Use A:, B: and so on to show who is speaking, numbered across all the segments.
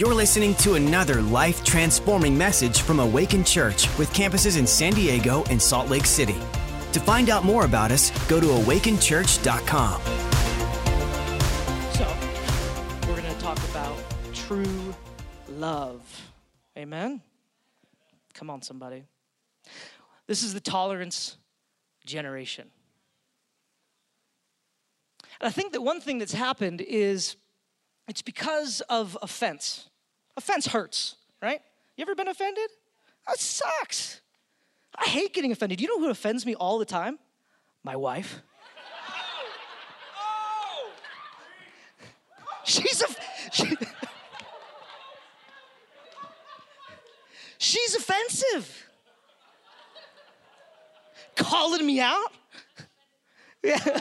A: You're listening to another life transforming message from Awaken Church with campuses in San Diego and Salt Lake City. To find out more about us, go to awakenchurch.com.
B: So, we're going to talk about true love. Amen? Come on, somebody. This is the tolerance generation. And I think that one thing that's happened is it's because of offense. Offense hurts, right? You ever been offended? That sucks. I hate getting offended. You know who offends me all the time? My wife. She's a she, She's offensive. Calling me out? Yeah.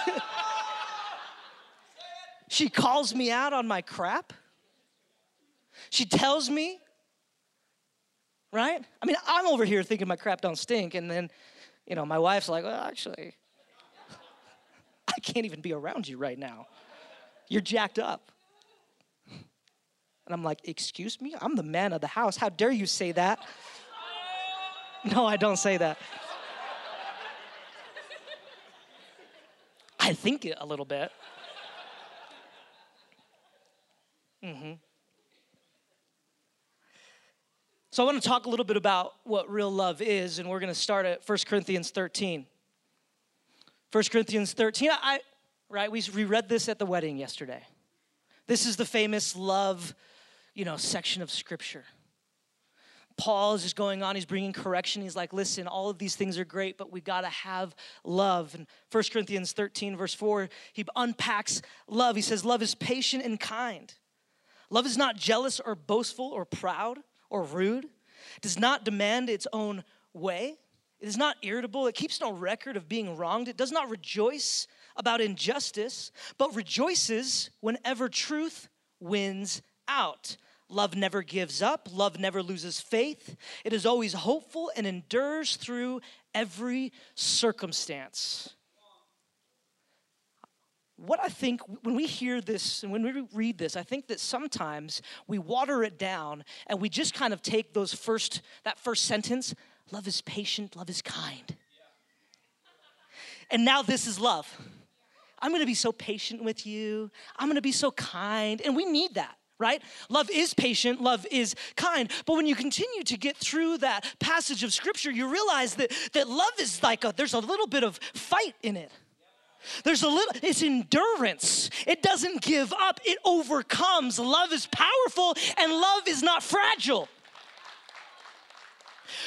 B: She calls me out on my crap. She tells me, right? I mean, I'm over here thinking my crap don't stink, and then, you know, my wife's like, well, actually, I can't even be around you right now. You're jacked up. And I'm like, excuse me? I'm the man of the house. How dare you say that? No, I don't say that. I think it a little bit. Mm-hmm. So I want to talk a little bit about what real love is, and we're going to start at 1 Corinthians 13. 1 Corinthians 13, I, right, we reread this at the wedding yesterday. This is the famous love, you know, section of scripture. Paul is just going on, he's bringing correction. He's like, listen, all of these things are great, but we got to have love. And 1 Corinthians 13, verse 4, he unpacks love. He says, Love is patient and kind. Love is not jealous or boastful or proud or rude. Does not demand its own way. It is not irritable. It keeps no record of being wronged. It does not rejoice about injustice, but rejoices whenever truth wins out. Love never gives up. Love never loses faith. It is always hopeful and endures through every circumstance what I think when we hear this and when we read this, I think that sometimes we water it down and we just kind of take those first, that first sentence love is patient, love is kind. And now this is love. I'm gonna be so patient with you, I'm gonna be so kind, and we need that. Right? Love is patient, love is kind. But when you continue to get through that passage of scripture, you realize that, that love is like a, there's a little bit of fight in it there's a little, it's endurance. It doesn't give up, it overcomes. Love is powerful and love is not fragile.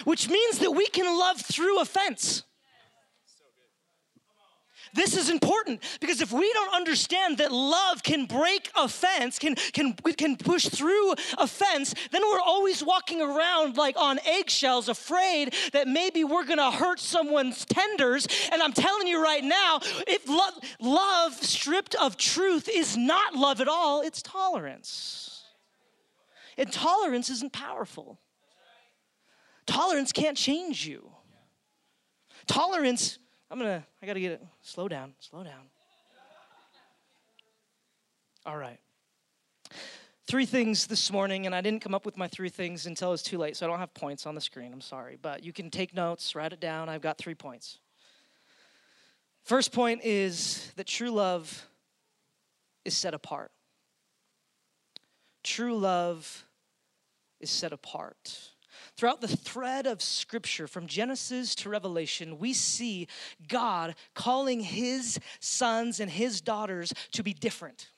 B: Which means that we can love through offense. This is important because if we don't understand that love can break offense, can, can, can push through offense, then we're always walking around like on eggshells, afraid that maybe we're gonna hurt someone's tenders. And I'm telling you right now, if love, love stripped of truth is not love at all, it's tolerance. And tolerance isn't powerful. Tolerance can't change you. Tolerance I'm gonna, I gotta get it. Slow down, slow down. All right. Three things this morning, and I didn't come up with my three things until it was too late, so I don't have points on the screen. I'm sorry. But you can take notes, write it down. I've got three points. First point is that true love is set apart. True love is set apart. Throughout the thread of scripture, from Genesis to Revelation, we see God calling his sons and his daughters to be different,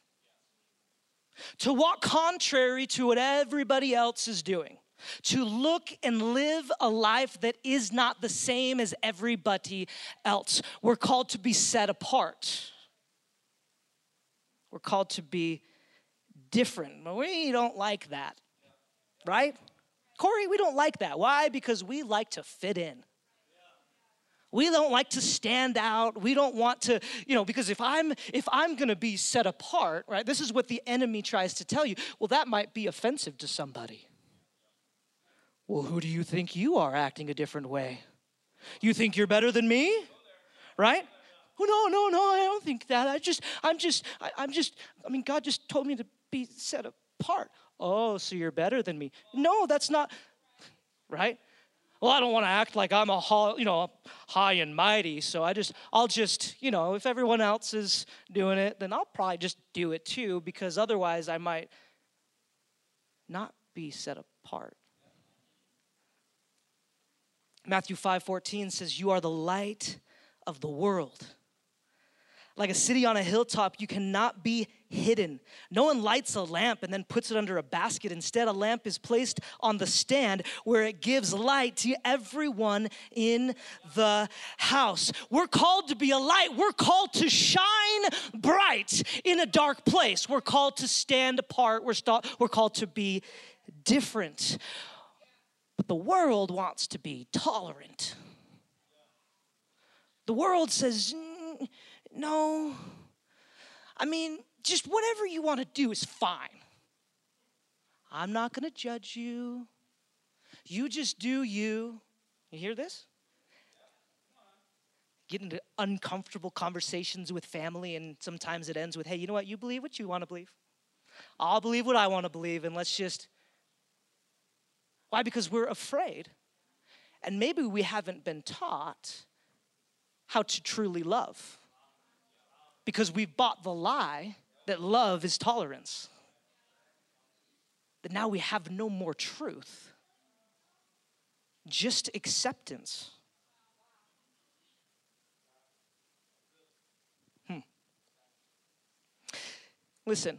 B: to walk contrary to what everybody else is doing, to look and live a life that is not the same as everybody else. We're called to be set apart, we're called to be different. But we don't like that, right? Corey, we don't like that. Why? Because we like to fit in. We don't like to stand out. We don't want to, you know, because if I'm if I'm going to be set apart, right? This is what the enemy tries to tell you. Well, that might be offensive to somebody. Well, who do you think you are acting a different way? You think you're better than me? Right? Oh no, no, no, I don't think that. I just I'm just I, I'm just I mean God just told me to be set apart. Oh, so you're better than me. No, that's not, right? Well, I don't want to act like I'm a you know high and mighty, so I just I'll just you know if everyone else is doing it, then I'll probably just do it too because otherwise I might not be set apart. Matthew 5:14 says you are the light of the world. Like a city on a hilltop, you cannot be hidden. No one lights a lamp and then puts it under a basket. Instead, a lamp is placed on the stand where it gives light to everyone in the house. We're called to be a light. We're called to shine bright in a dark place. We're called to stand apart. We're, st- we're called to be different. But the world wants to be tolerant. The world says, no. I mean, just whatever you want to do is fine. I'm not going to judge you. You just do you. You hear this? Get into uncomfortable conversations with family, and sometimes it ends with, hey, you know what? You believe what you want to believe. I'll believe what I want to believe, and let's just. Why? Because we're afraid. And maybe we haven't been taught how to truly love because we've bought the lie that love is tolerance. That now we have no more truth, just acceptance. Hmm. Listen,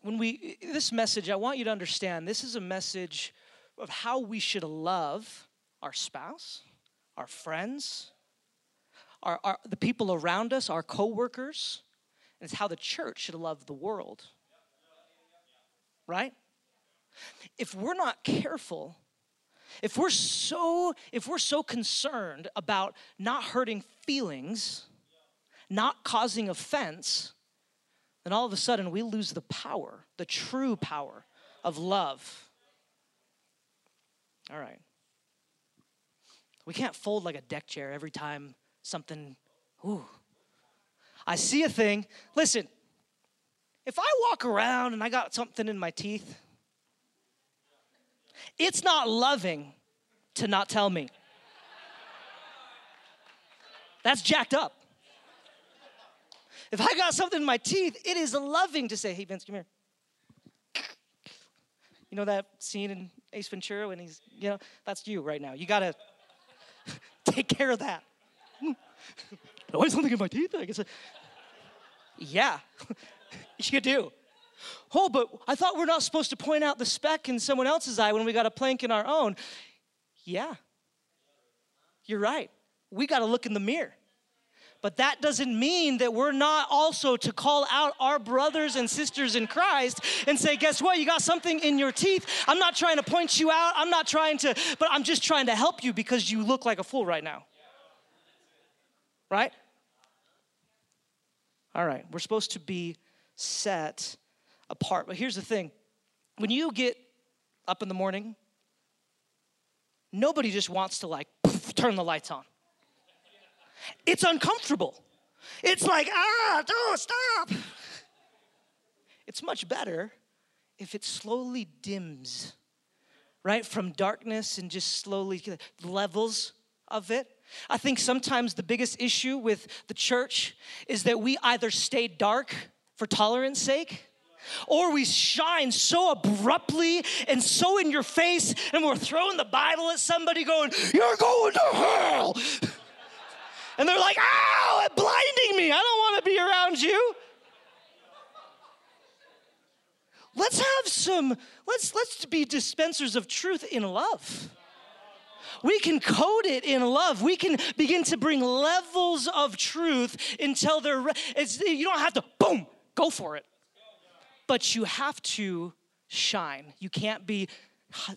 B: when we, this message, I want you to understand this is a message of how we should love our spouse, our friends, our, our, the people around us, our coworkers, and it's how the church should love the world. Right? If we're not careful, if we're so if we're so concerned about not hurting feelings, not causing offense, then all of a sudden we lose the power, the true power of love. All right. We can't fold like a deck chair every time something, ooh. I see a thing. Listen, if I walk around and I got something in my teeth, it's not loving to not tell me. That's jacked up. If I got something in my teeth, it is loving to say, hey, Vince, come here. You know that scene in Ace Ventura when he's, you know, that's you right now. You gotta take care of that. Why something in my teeth? I guess. Yeah, you could do. Oh, but I thought we're not supposed to point out the speck in someone else's eye when we got a plank in our own. Yeah, you're right. We got to look in the mirror. But that doesn't mean that we're not also to call out our brothers and sisters in Christ and say, guess what? You got something in your teeth. I'm not trying to point you out. I'm not trying to, but I'm just trying to help you because you look like a fool right now right? All right, we're supposed to be set apart. But here's the thing when you get up in the morning, nobody just wants to like poof, turn the lights on. It's uncomfortable. It's like, ah, oh, stop. It's much better if it slowly dims, right? From darkness and just slowly levels of it. I think sometimes the biggest issue with the church is that we either stay dark for tolerance sake or we shine so abruptly and so in your face and we're throwing the Bible at somebody going, You're going to hell. And they're like, Ow, it's blinding me. I don't want to be around you. Let's have some, let's let's be dispensers of truth in love we can code it in love. We can begin to bring levels of truth until they're, it's, you don't have to, boom, go for it. But you have to shine. You can't be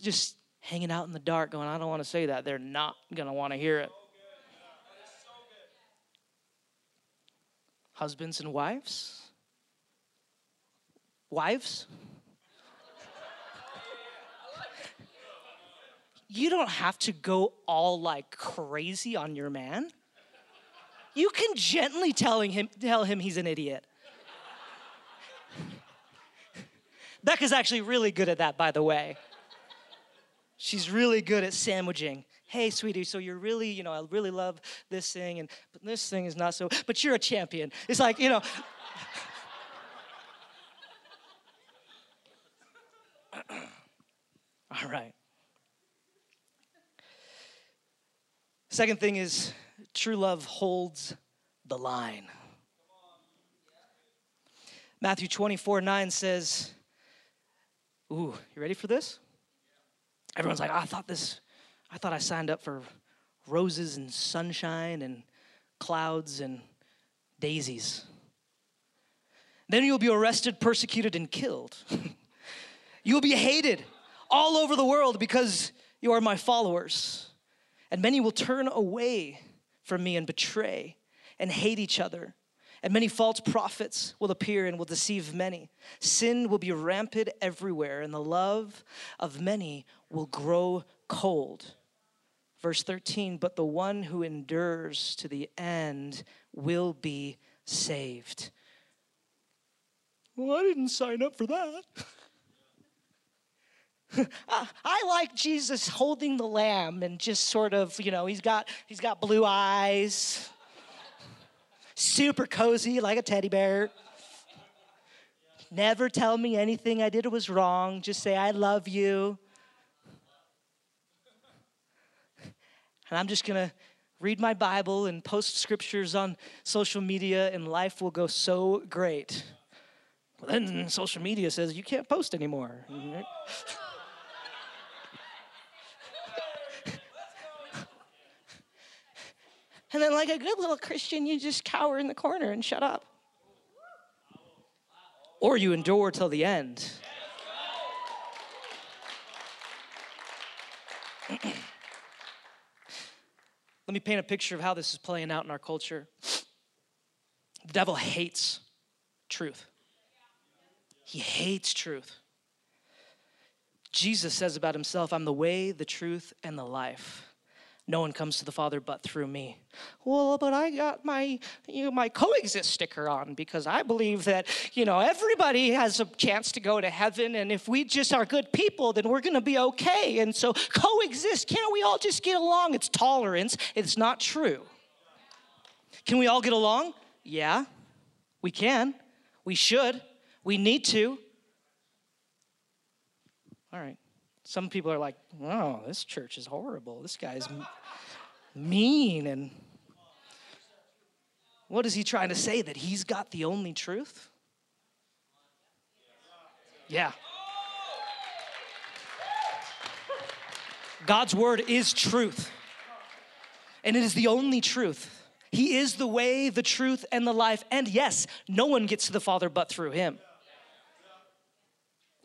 B: just hanging out in the dark going, I don't want to say that. They're not going to want to hear it. Husbands and wives? Wives? You don't have to go all like crazy on your man. You can gently telling him, tell him he's an idiot. Becca's actually really good at that, by the way. She's really good at sandwiching. Hey, sweetie, so you're really, you know, I really love this thing, and but this thing is not so, but you're a champion. It's like, you know. All right. Second thing is true love holds the line. Matthew 24 9 says, Ooh, you ready for this? Everyone's like, I thought this, I thought I signed up for roses and sunshine and clouds and daisies. Then you'll be arrested, persecuted, and killed. you'll be hated all over the world because you are my followers. And many will turn away from me and betray and hate each other. And many false prophets will appear and will deceive many. Sin will be rampant everywhere, and the love of many will grow cold. Verse 13, but the one who endures to the end will be saved. Well, I didn't sign up for that. I like Jesus holding the lamb and just sort of, you know, he's got he's got blue eyes. Super cozy like a teddy bear. Never tell me anything I did was wrong. Just say I love you. And I'm just going to read my Bible and post scriptures on social media and life will go so great. Well, then social media says you can't post anymore. And then, like a good little Christian, you just cower in the corner and shut up. Or you endure till the end. Let me paint a picture of how this is playing out in our culture. The devil hates truth. He hates truth. Jesus says about himself, I'm the way, the truth, and the life. No one comes to the Father but through me. Well, but I got my you know, my coexist sticker on because I believe that you know everybody has a chance to go to heaven, and if we just are good people, then we're going to be okay. And so coexist. Can't we all just get along? It's tolerance. It's not true. Can we all get along? Yeah, we can. We should. We need to. All right. Some people are like, oh, this church is horrible. This guy's mean. And what is he trying to say? That he's got the only truth? Yeah. God's word is truth, and it is the only truth. He is the way, the truth, and the life. And yes, no one gets to the Father but through him.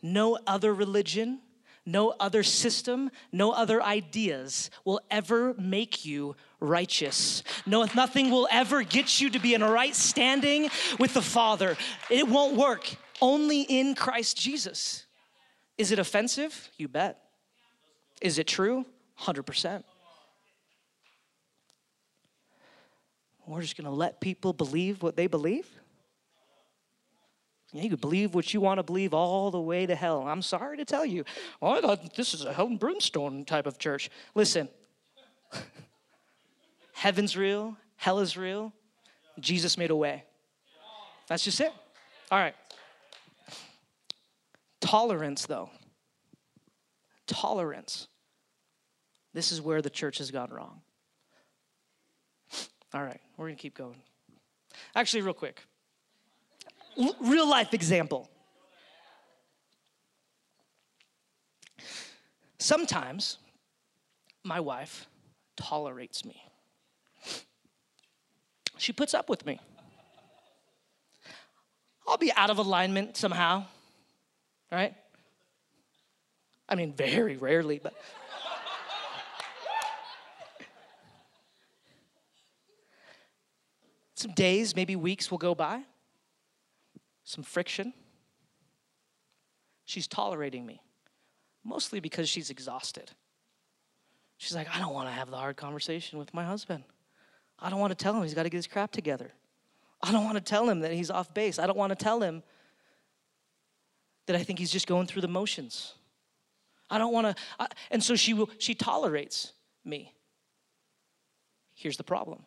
B: No other religion, no other system, no other ideas will ever make you righteous. No, nothing will ever get you to be in a right standing with the Father. It won't work. Only in Christ Jesus. Is it offensive? You bet. Is it true? 100%. We're just gonna let people believe what they believe? You can believe what you want to believe all the way to hell. I'm sorry to tell you. Well, I thought this is a hell and brimstone type of church. Listen, heaven's real, hell is real. Jesus made a way. That's just it. All right. Tolerance, though. Tolerance. This is where the church has gone wrong. All right, we're going to keep going. Actually, real quick real life example. Sometimes my wife tolerates me. She puts up with me. I'll be out of alignment somehow, right? I mean, very rarely, but. Some days, maybe weeks will go by some friction. She's tolerating me, mostly because she's exhausted. She's like, I don't want to have the hard conversation with my husband. I don't want to tell him he's got to get his crap together. I don't want to tell him that he's off base. I don't want to tell him that I think he's just going through the motions. I don't want to, and so she will. she tolerates me. Here's the problem: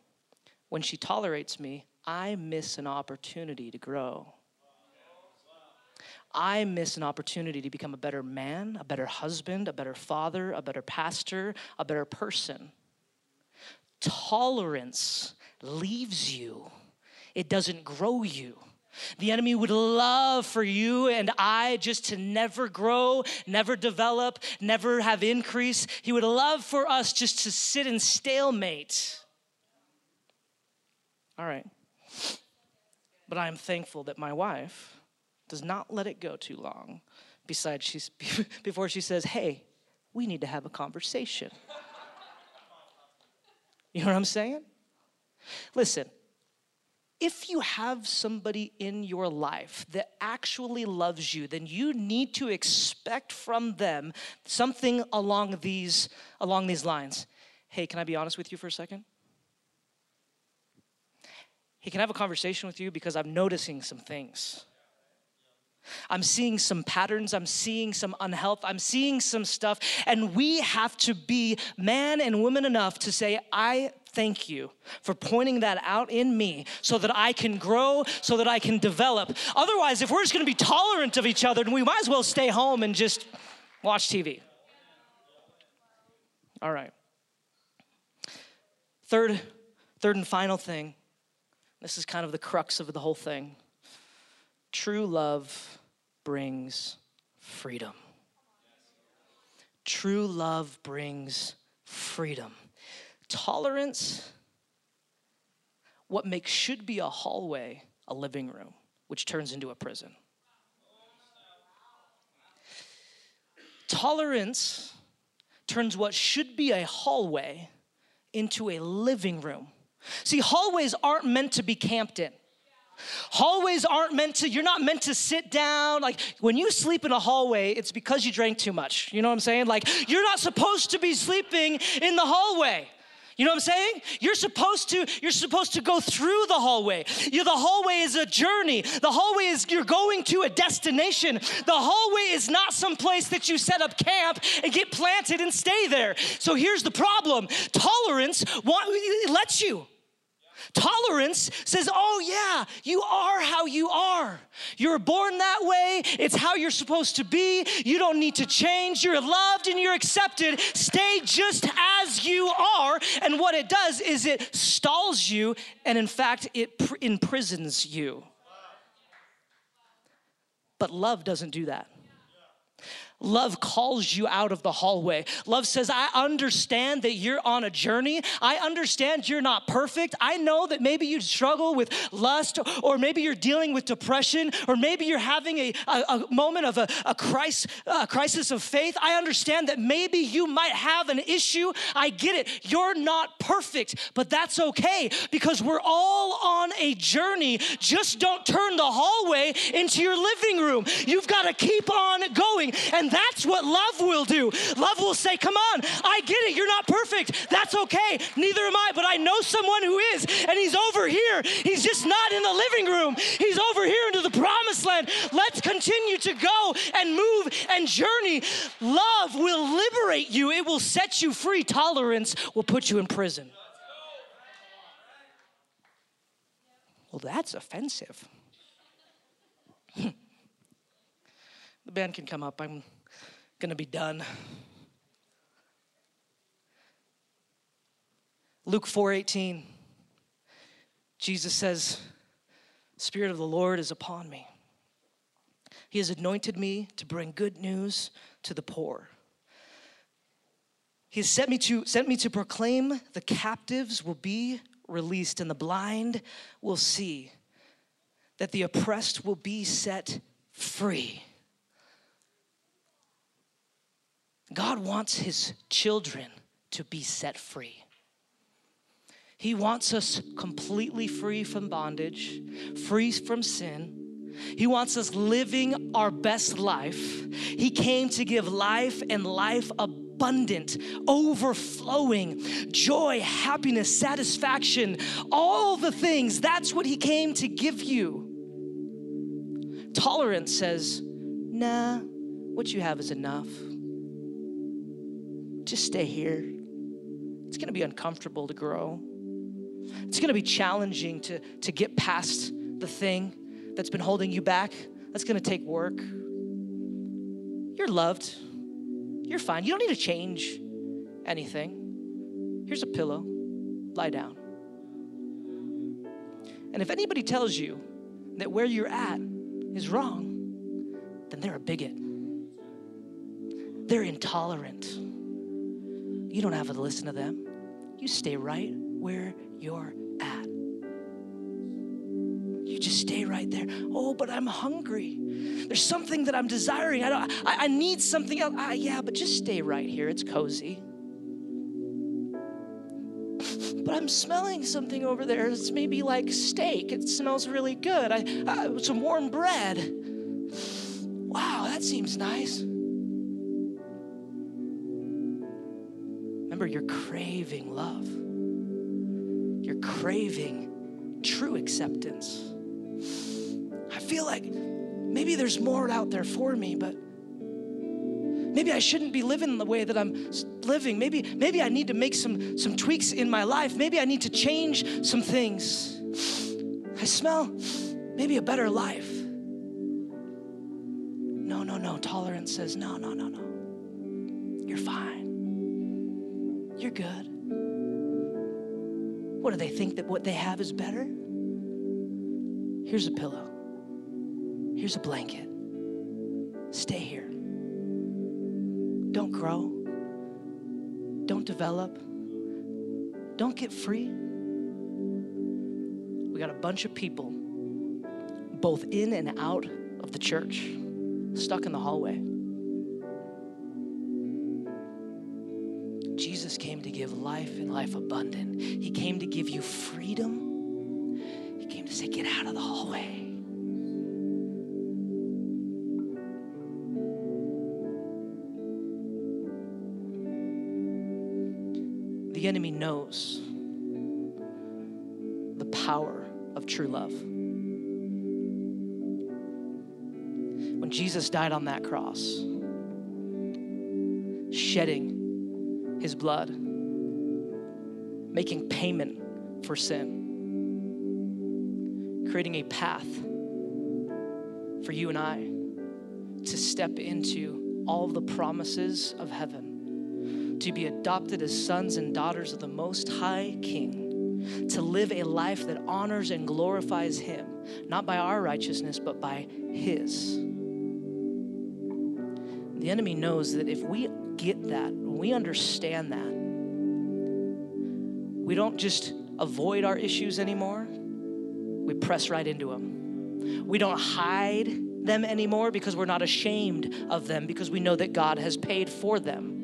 B: when she tolerates me, I miss an opportunity to grow. I miss an opportunity to become a better man, a better husband, a better father, a better pastor, a better person. Tolerance leaves you, it doesn't grow you. The enemy would love for you and I just to never grow, never develop, never have increase. He would love for us just to sit in stalemate. All right. But I am thankful that my wife does not let it go too long besides she's before she says, "Hey, we need to have a conversation." You know what I'm saying? Listen, if you have somebody in your life that actually loves you, then you need to expect from them something along these along these lines. Hey, can I be honest with you for a second? Hey, can I have a conversation with you because I'm noticing some things. I'm seeing some patterns, I'm seeing some unhealth, I'm seeing some stuff, and we have to be man and woman enough to say, I thank you for pointing that out in me so that I can grow, so that I can develop. Otherwise, if we're just gonna be tolerant of each other, then we might as well stay home and just watch TV. All right. Third, third and final thing. This is kind of the crux of the whole thing. True love brings freedom. True love brings freedom. Tolerance, what makes should be a hallway, a living room, which turns into a prison. Tolerance turns what should be a hallway into a living room. See, hallways aren't meant to be camped in. Hallways aren't meant to, you're not meant to sit down. Like when you sleep in a hallway, it's because you drank too much. You know what I'm saying? Like you're not supposed to be sleeping in the hallway. You know what I'm saying? You're supposed to you're supposed to go through the hallway. You the hallway is a journey. The hallway is you're going to a destination. The hallway is not some place that you set up camp and get planted and stay there. So here's the problem. Tolerance lets you Tolerance says, oh, yeah, you are how you are. You're born that way. It's how you're supposed to be. You don't need to change. You're loved and you're accepted. Stay just as you are. And what it does is it stalls you, and in fact, it pr- imprisons you. But love doesn't do that. Love calls you out of the hallway. Love says, I understand that you're on a journey. I understand you're not perfect. I know that maybe you struggle with lust, or maybe you're dealing with depression, or maybe you're having a, a, a moment of a, a, crisis, a crisis of faith. I understand that maybe you might have an issue. I get it. You're not perfect, but that's okay because we're all on a journey. Just don't turn the hallway into your living room. You've got to keep on going. And that's what love will do. Love will say, Come on, I get it. You're not perfect. That's okay. Neither am I, but I know someone who is, and he's over here. He's just not in the living room, he's over here into the promised land. Let's continue to go and move and journey. Love will liberate you, it will set you free. Tolerance will put you in prison. Well, that's offensive. the band can come up. I'm going to be done. Luke 4:18 Jesus says, "Spirit of the Lord is upon me. He has anointed me to bring good news to the poor. He has sent me to sent me to proclaim the captives will be released and the blind will see, that the oppressed will be set free." God wants his children to be set free. He wants us completely free from bondage, free from sin. He wants us living our best life. He came to give life and life abundant, overflowing joy, happiness, satisfaction, all the things. That's what He came to give you. Tolerance says, nah, what you have is enough. Just stay here. It's gonna be uncomfortable to grow. It's gonna be challenging to, to get past the thing that's been holding you back. That's gonna take work. You're loved. You're fine. You don't need to change anything. Here's a pillow. Lie down. And if anybody tells you that where you're at is wrong, then they're a bigot. They're intolerant. You don't have to listen to them. You stay right where you're at. You just stay right there. Oh, but I'm hungry. There's something that I'm desiring. I don't. I, I need something else. Ah, yeah, but just stay right here. It's cozy. But I'm smelling something over there. It's maybe like steak. It smells really good. I, I some warm bread. Wow, that seems nice. Remember, you're craving love. You're craving true acceptance. I feel like maybe there's more out there for me, but maybe I shouldn't be living the way that I'm living. Maybe, maybe I need to make some, some tweaks in my life. Maybe I need to change some things. I smell maybe a better life. No, no, no. Tolerance says, no, no, no, no. You're fine. You're good. What do they think that what they have is better? Here's a pillow. Here's a blanket. Stay here. Don't grow. Don't develop. Don't get free. We got a bunch of people, both in and out of the church, stuck in the hallway. Life and life abundant. He came to give you freedom. He came to say, Get out of the hallway. The enemy knows the power of true love. When Jesus died on that cross, shedding his blood, making payment for sin, creating a path for you and I to step into all the promises of heaven, to be adopted as sons and daughters of the Most High King, to live a life that honors and glorifies Him, not by our righteousness, but by His. The enemy knows that if we get that, we understand that, we don't just avoid our issues anymore, we press right into them. We don't hide them anymore because we're not ashamed of them because we know that God has paid for them.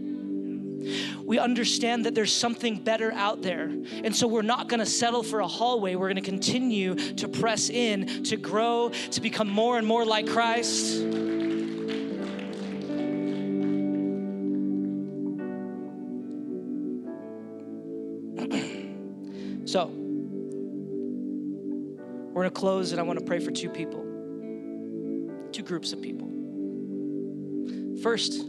B: We understand that there's something better out there. And so we're not gonna settle for a hallway. We're gonna continue to press in, to grow, to become more and more like Christ. We're going to close, and I want to pray for two people, two groups of people. First,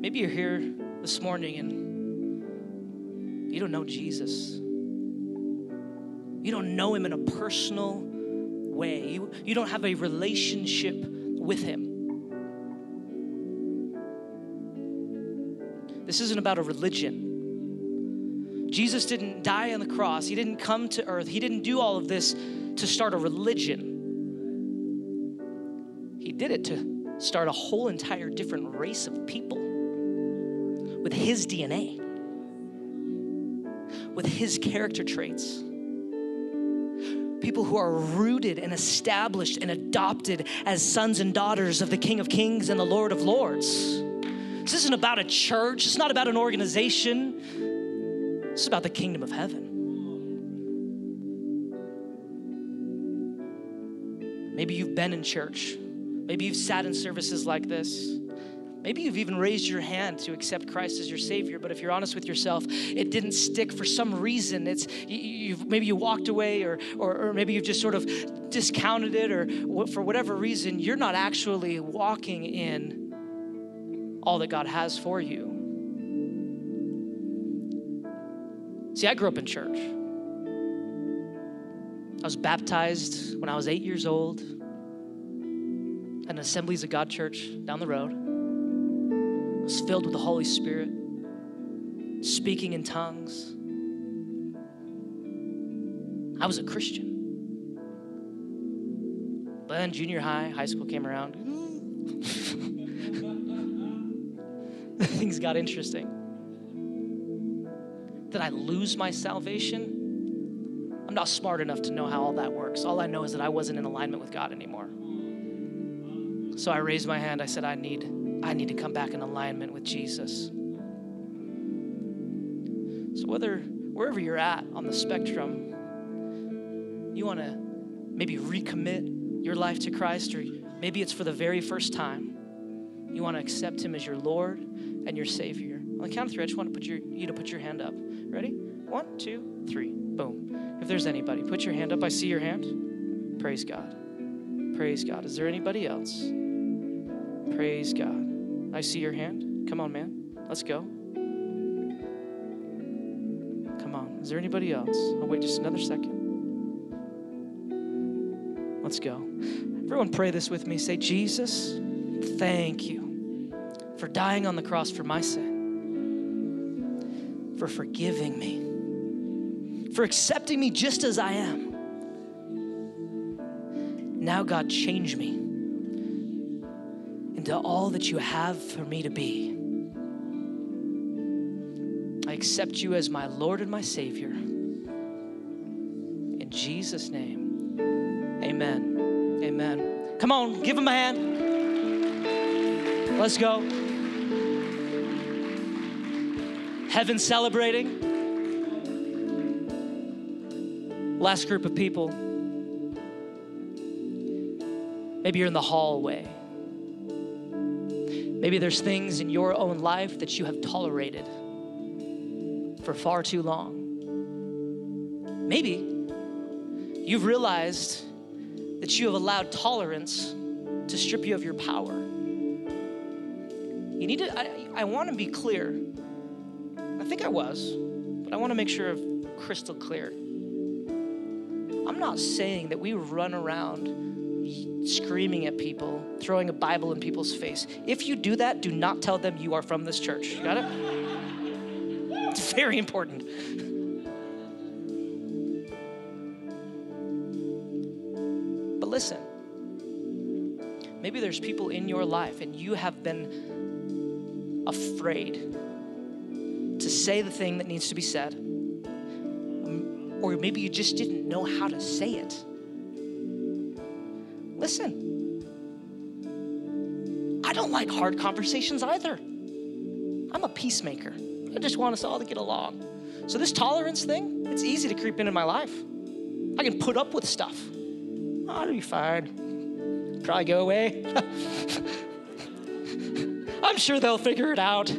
B: maybe you're here this morning and you don't know Jesus. You don't know him in a personal way. You, you don't have a relationship with him. This isn't about a religion. Jesus didn't die on the cross. He didn't come to earth. He didn't do all of this to start a religion. He did it to start a whole entire different race of people with his DNA, with his character traits. People who are rooted and established and adopted as sons and daughters of the King of Kings and the Lord of Lords. This isn't about a church, it's not about an organization. This is about the kingdom of heaven. Maybe you've been in church. Maybe you've sat in services like this. Maybe you've even raised your hand to accept Christ as your Savior, but if you're honest with yourself, it didn't stick for some reason. It's you, have maybe you walked away, or, or or maybe you've just sort of discounted it, or for whatever reason, you're not actually walking in all that God has for you. See, I grew up in church. I was baptized when I was eight years old at an Assemblies of God church down the road. I was filled with the Holy Spirit, speaking in tongues. I was a Christian. But then junior high, high school came around. Things got interesting. Did I lose my salvation? I'm not smart enough to know how all that works. All I know is that I wasn't in alignment with God anymore. So I raised my hand. I said, I need, I need to come back in alignment with Jesus. So whether wherever you're at on the spectrum, you want to maybe recommit your life to Christ, or maybe it's for the very first time. You want to accept Him as your Lord and your Savior. On the count of three, I just want to put your, you to put your hand up. Ready? One, two, three. Boom. If there's anybody, put your hand up. I see your hand. Praise God. Praise God. Is there anybody else? Praise God. I see your hand. Come on, man. Let's go. Come on. Is there anybody else? I'll wait just another second. Let's go. Everyone, pray this with me. Say, Jesus, thank you for dying on the cross for my sin for forgiving me, for accepting me just as I am. Now, God, change me into all that you have for me to be. I accept you as my Lord and my Savior. In Jesus' name, amen. Amen. Come on, give him a hand. Let's go. Heaven celebrating. Last group of people. Maybe you're in the hallway. Maybe there's things in your own life that you have tolerated for far too long. Maybe you've realized that you have allowed tolerance to strip you of your power. You need to, I, I want to be clear think I was, but I want to make sure of crystal clear. I'm not saying that we run around screaming at people, throwing a Bible in people's face. If you do that, do not tell them you are from this church. You Got it? It's very important. But listen, maybe there's people in your life and you have been afraid to say the thing that needs to be said. Or maybe you just didn't know how to say it. Listen, I don't like hard conversations either. I'm a peacemaker. I just want us all to get along. So, this tolerance thing, it's easy to creep into my life. I can put up with stuff. Oh, it'll be fine. Probably go away. I'm sure they'll figure it out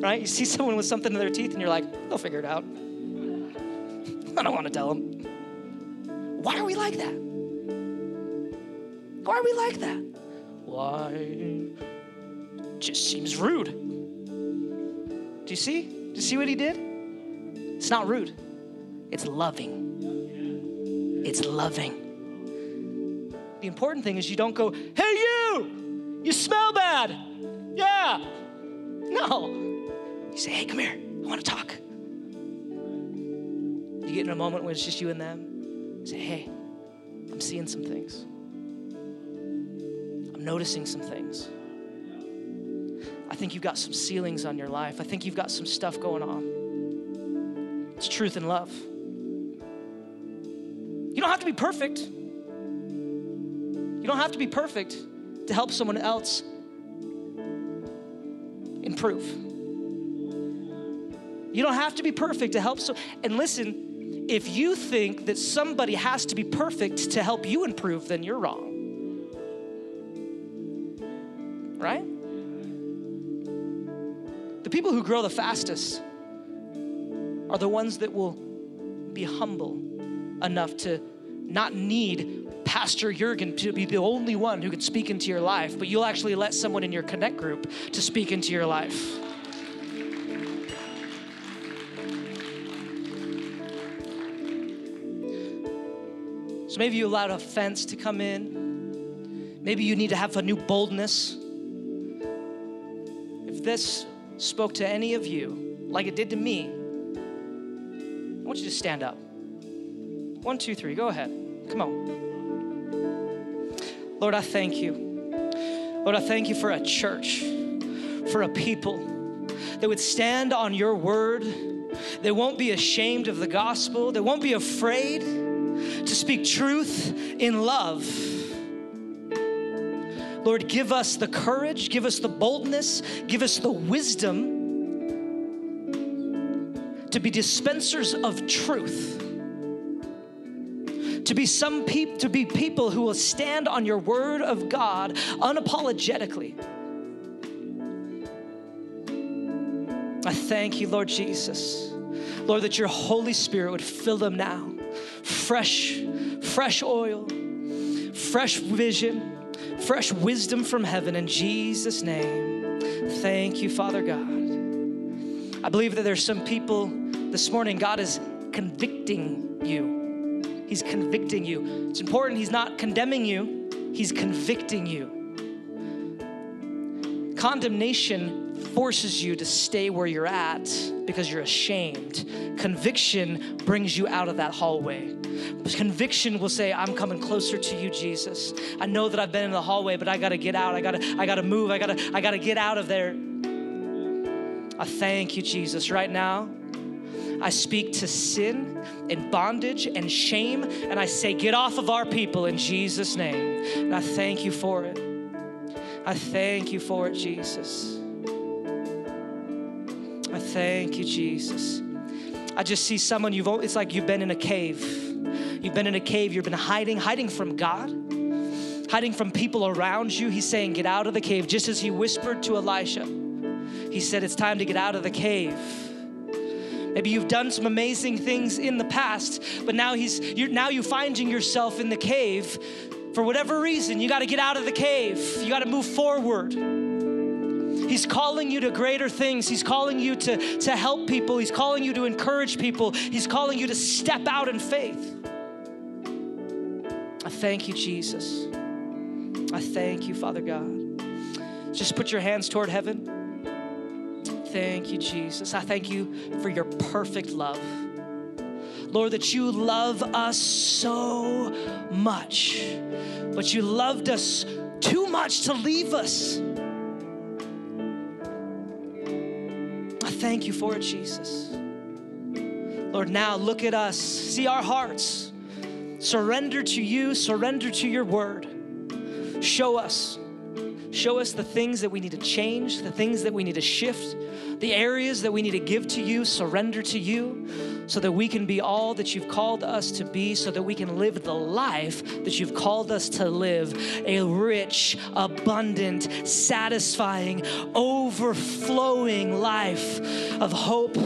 B: right? You see someone with something in their teeth and you're like, they'll figure it out. I don't want to tell them. Why are we like that? Why are we like that? Why? Just seems rude. Do you see? Do you see what he did? It's not rude, it's loving. It's loving. The important thing is you don't go, hey, you, you smell bad. Yeah. No. You say, hey, come here. I want to talk. You get in a moment when it's just you and them. Say, hey, I'm seeing some things. I'm noticing some things. I think you've got some ceilings on your life. I think you've got some stuff going on. It's truth and love. You don't have to be perfect. You don't have to be perfect to help someone else improve. You don't have to be perfect to help so and listen, if you think that somebody has to be perfect to help you improve, then you're wrong. Right? The people who grow the fastest are the ones that will be humble enough to not need Pastor Jurgen to be the only one who can speak into your life, but you'll actually let someone in your connect group to speak into your life. Maybe you allowed offense to come in. Maybe you need to have a new boldness. If this spoke to any of you like it did to me, I want you to stand up. One, two, three, go ahead. Come on. Lord, I thank you. Lord, I thank you for a church, for a people that would stand on your word, they won't be ashamed of the gospel, they won't be afraid speak truth in love. Lord, give us the courage, give us the boldness, give us the wisdom to be dispensers of truth. To be some people to be people who will stand on your word of God unapologetically. I thank you, Lord Jesus. Lord, that your Holy Spirit would fill them now. Fresh, fresh oil, fresh vision, fresh wisdom from heaven in Jesus' name. Thank you, Father God. I believe that there's some people this morning, God is convicting you. He's convicting you. It's important, He's not condemning you, He's convicting you. Condemnation forces you to stay where you're at because you're ashamed. Conviction brings you out of that hallway. Conviction will say, I'm coming closer to you, Jesus. I know that I've been in the hallway, but I gotta get out. I gotta, I gotta move. I gotta, I gotta get out of there. I thank you, Jesus, right now. I speak to sin and bondage and shame, and I say, Get off of our people in Jesus' name. And I thank you for it. I thank you for it, Jesus. Thank you, Jesus. I just see someone you've, it's like you've been in a cave. You've been in a cave, you've been hiding, hiding from God, hiding from people around you. He's saying, Get out of the cave, just as he whispered to Elisha. He said, It's time to get out of the cave. Maybe you've done some amazing things in the past, but now he's you're now you finding yourself in the cave for whatever reason. You got to get out of the cave. You got to move forward. He's calling you to greater things. He's calling you to, to help people. He's calling you to encourage people. He's calling you to step out in faith. I thank you, Jesus. I thank you, Father God. Just put your hands toward heaven. Thank you, Jesus. I thank you for your perfect love. Lord, that you love us so much, but you loved us too much to leave us. Thank you for it, Jesus. Lord, now look at us, see our hearts, surrender to you, surrender to your word. Show us. Show us the things that we need to change, the things that we need to shift, the areas that we need to give to you, surrender to you, so that we can be all that you've called us to be, so that we can live the life that you've called us to live a rich, abundant, satisfying, overflowing life of hope,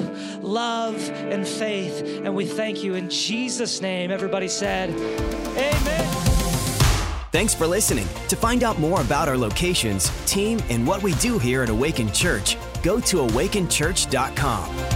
B: love, and faith. And we thank you in Jesus' name. Everybody said, Amen.
A: Thanks for listening. To find out more about our locations, team, and what we do here at Awaken Church, go to awakenchurch.com.